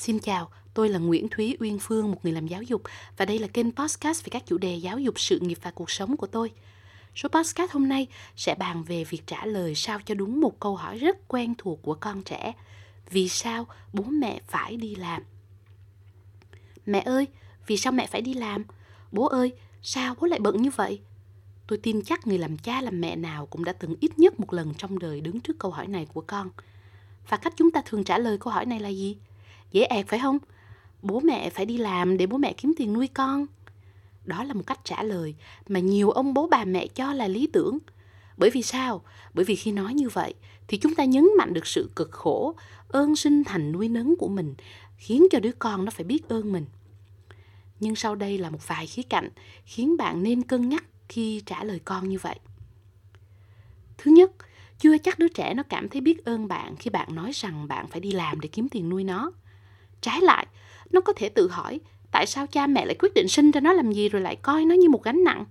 Xin chào, tôi là Nguyễn Thúy Uyên Phương, một người làm giáo dục và đây là kênh podcast về các chủ đề giáo dục, sự nghiệp và cuộc sống của tôi. Số podcast hôm nay sẽ bàn về việc trả lời sao cho đúng một câu hỏi rất quen thuộc của con trẻ. Vì sao bố mẹ phải đi làm? Mẹ ơi, vì sao mẹ phải đi làm? Bố ơi, sao bố lại bận như vậy? Tôi tin chắc người làm cha làm mẹ nào cũng đã từng ít nhất một lần trong đời đứng trước câu hỏi này của con. Và cách chúng ta thường trả lời câu hỏi này là gì? Dễ ẹt phải không? Bố mẹ phải đi làm để bố mẹ kiếm tiền nuôi con. Đó là một cách trả lời mà nhiều ông bố bà mẹ cho là lý tưởng. Bởi vì sao? Bởi vì khi nói như vậy thì chúng ta nhấn mạnh được sự cực khổ, ơn sinh thành nuôi nấng của mình, khiến cho đứa con nó phải biết ơn mình. Nhưng sau đây là một vài khía cạnh khiến bạn nên cân nhắc khi trả lời con như vậy. Thứ nhất, chưa chắc đứa trẻ nó cảm thấy biết ơn bạn khi bạn nói rằng bạn phải đi làm để kiếm tiền nuôi nó. Trái lại, nó có thể tự hỏi tại sao cha mẹ lại quyết định sinh ra nó làm gì rồi lại coi nó như một gánh nặng.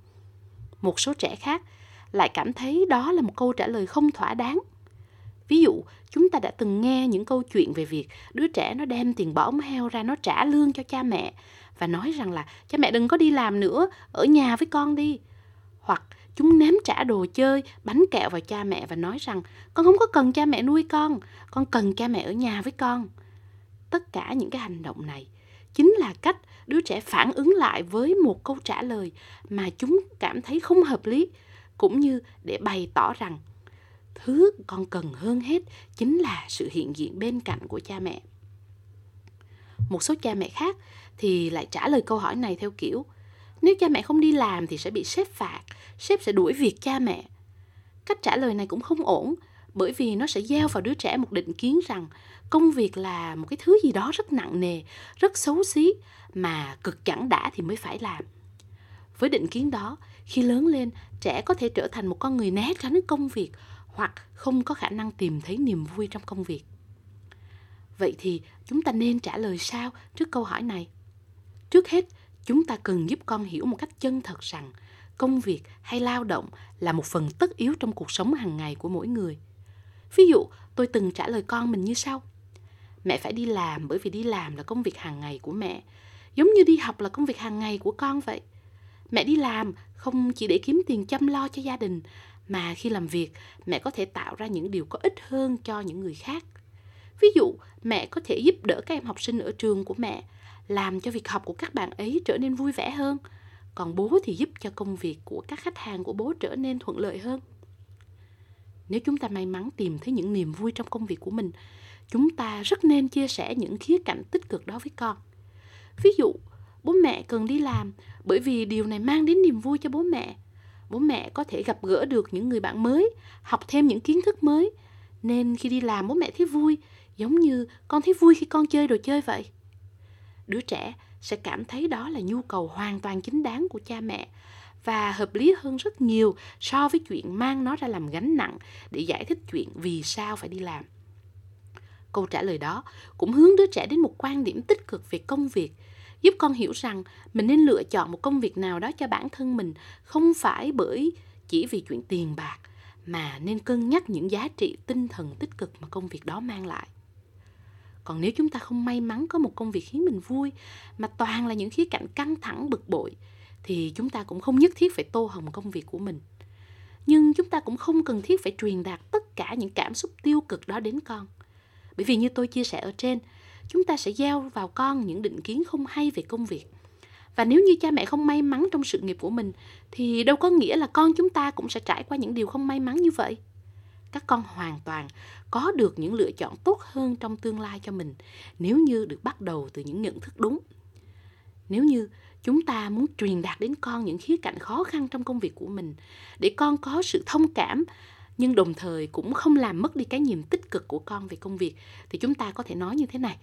Một số trẻ khác lại cảm thấy đó là một câu trả lời không thỏa đáng. Ví dụ, chúng ta đã từng nghe những câu chuyện về việc đứa trẻ nó đem tiền bỏ ống heo ra nó trả lương cho cha mẹ và nói rằng là cha mẹ đừng có đi làm nữa, ở nhà với con đi. Hoặc chúng ném trả đồ chơi, bánh kẹo vào cha mẹ và nói rằng con không có cần cha mẹ nuôi con, con cần cha mẹ ở nhà với con tất cả những cái hành động này. Chính là cách đứa trẻ phản ứng lại với một câu trả lời mà chúng cảm thấy không hợp lý, cũng như để bày tỏ rằng thứ con cần hơn hết chính là sự hiện diện bên cạnh của cha mẹ. Một số cha mẹ khác thì lại trả lời câu hỏi này theo kiểu, nếu cha mẹ không đi làm thì sẽ bị sếp phạt, sếp sẽ đuổi việc cha mẹ. Cách trả lời này cũng không ổn bởi vì nó sẽ gieo vào đứa trẻ một định kiến rằng công việc là một cái thứ gì đó rất nặng nề, rất xấu xí mà cực chẳng đã thì mới phải làm. Với định kiến đó, khi lớn lên, trẻ có thể trở thành một con người né tránh công việc hoặc không có khả năng tìm thấy niềm vui trong công việc. Vậy thì chúng ta nên trả lời sao trước câu hỏi này? Trước hết, chúng ta cần giúp con hiểu một cách chân thật rằng công việc hay lao động là một phần tất yếu trong cuộc sống hàng ngày của mỗi người ví dụ, tôi từng trả lời con mình như sau. Mẹ phải đi làm bởi vì đi làm là công việc hàng ngày của mẹ. Giống như đi học là công việc hàng ngày của con vậy. Mẹ đi làm không chỉ để kiếm tiền chăm lo cho gia đình, mà khi làm việc, mẹ có thể tạo ra những điều có ích hơn cho những người khác. Ví dụ, mẹ có thể giúp đỡ các em học sinh ở trường của mẹ, làm cho việc học của các bạn ấy trở nên vui vẻ hơn. Còn bố thì giúp cho công việc của các khách hàng của bố trở nên thuận lợi hơn nếu chúng ta may mắn tìm thấy những niềm vui trong công việc của mình, chúng ta rất nên chia sẻ những khía cạnh tích cực đó với con. Ví dụ, bố mẹ cần đi làm bởi vì điều này mang đến niềm vui cho bố mẹ. Bố mẹ có thể gặp gỡ được những người bạn mới, học thêm những kiến thức mới. Nên khi đi làm, bố mẹ thấy vui, giống như con thấy vui khi con chơi đồ chơi vậy. Đứa trẻ sẽ cảm thấy đó là nhu cầu hoàn toàn chính đáng của cha mẹ và hợp lý hơn rất nhiều so với chuyện mang nó ra làm gánh nặng để giải thích chuyện vì sao phải đi làm. Câu trả lời đó cũng hướng đứa trẻ đến một quan điểm tích cực về công việc, giúp con hiểu rằng mình nên lựa chọn một công việc nào đó cho bản thân mình, không phải bởi chỉ vì chuyện tiền bạc, mà nên cân nhắc những giá trị tinh thần tích cực mà công việc đó mang lại. Còn nếu chúng ta không may mắn có một công việc khiến mình vui, mà toàn là những khía cạnh căng thẳng, bực bội thì chúng ta cũng không nhất thiết phải tô hồng công việc của mình nhưng chúng ta cũng không cần thiết phải truyền đạt tất cả những cảm xúc tiêu cực đó đến con bởi vì như tôi chia sẻ ở trên, chúng ta sẽ gieo vào con những định kiến không hay về công việc. Và nếu như cha mẹ không may mắn trong sự nghiệp của mình thì đâu có nghĩa là con chúng ta cũng sẽ trải qua những điều không may mắn như vậy. Các con hoàn toàn có được những lựa chọn tốt hơn trong tương lai cho mình nếu như được bắt đầu từ những nhận thức đúng. Nếu như chúng ta muốn truyền đạt đến con những khía cạnh khó khăn trong công việc của mình, để con có sự thông cảm, nhưng đồng thời cũng không làm mất đi cái nhìn tích cực của con về công việc. Thì chúng ta có thể nói như thế này.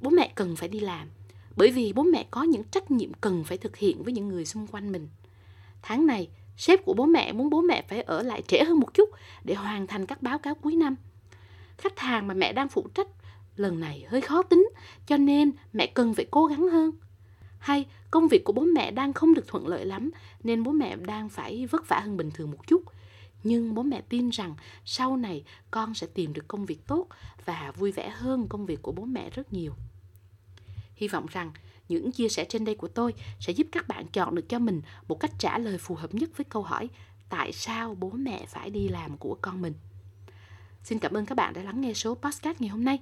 Bố mẹ cần phải đi làm, bởi vì bố mẹ có những trách nhiệm cần phải thực hiện với những người xung quanh mình. Tháng này, sếp của bố mẹ muốn bố mẹ phải ở lại trễ hơn một chút để hoàn thành các báo cáo cuối năm. Khách hàng mà mẹ đang phụ trách lần này hơi khó tính, cho nên mẹ cần phải cố gắng hơn hay, công việc của bố mẹ đang không được thuận lợi lắm, nên bố mẹ đang phải vất vả hơn bình thường một chút nhưng bố mẹ tin rằng sau này con sẽ tìm được công việc tốt và vui vẻ hơn công việc của bố mẹ rất nhiều Hy vọng rằng những chia sẻ trên đây của tôi sẽ giúp các bạn chọn được cho mình một cách trả lời phù hợp nhất với câu hỏi tại sao bố mẹ phải đi làm của con mình. Xin cảm ơn các bạn đã lắng nghe số podcast ngày hôm nay.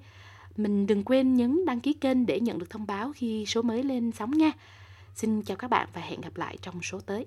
Mình đừng quên nhấn đăng ký kênh để nhận được thông báo khi số mới lên sóng nha. Xin chào các bạn và hẹn gặp lại trong số tới.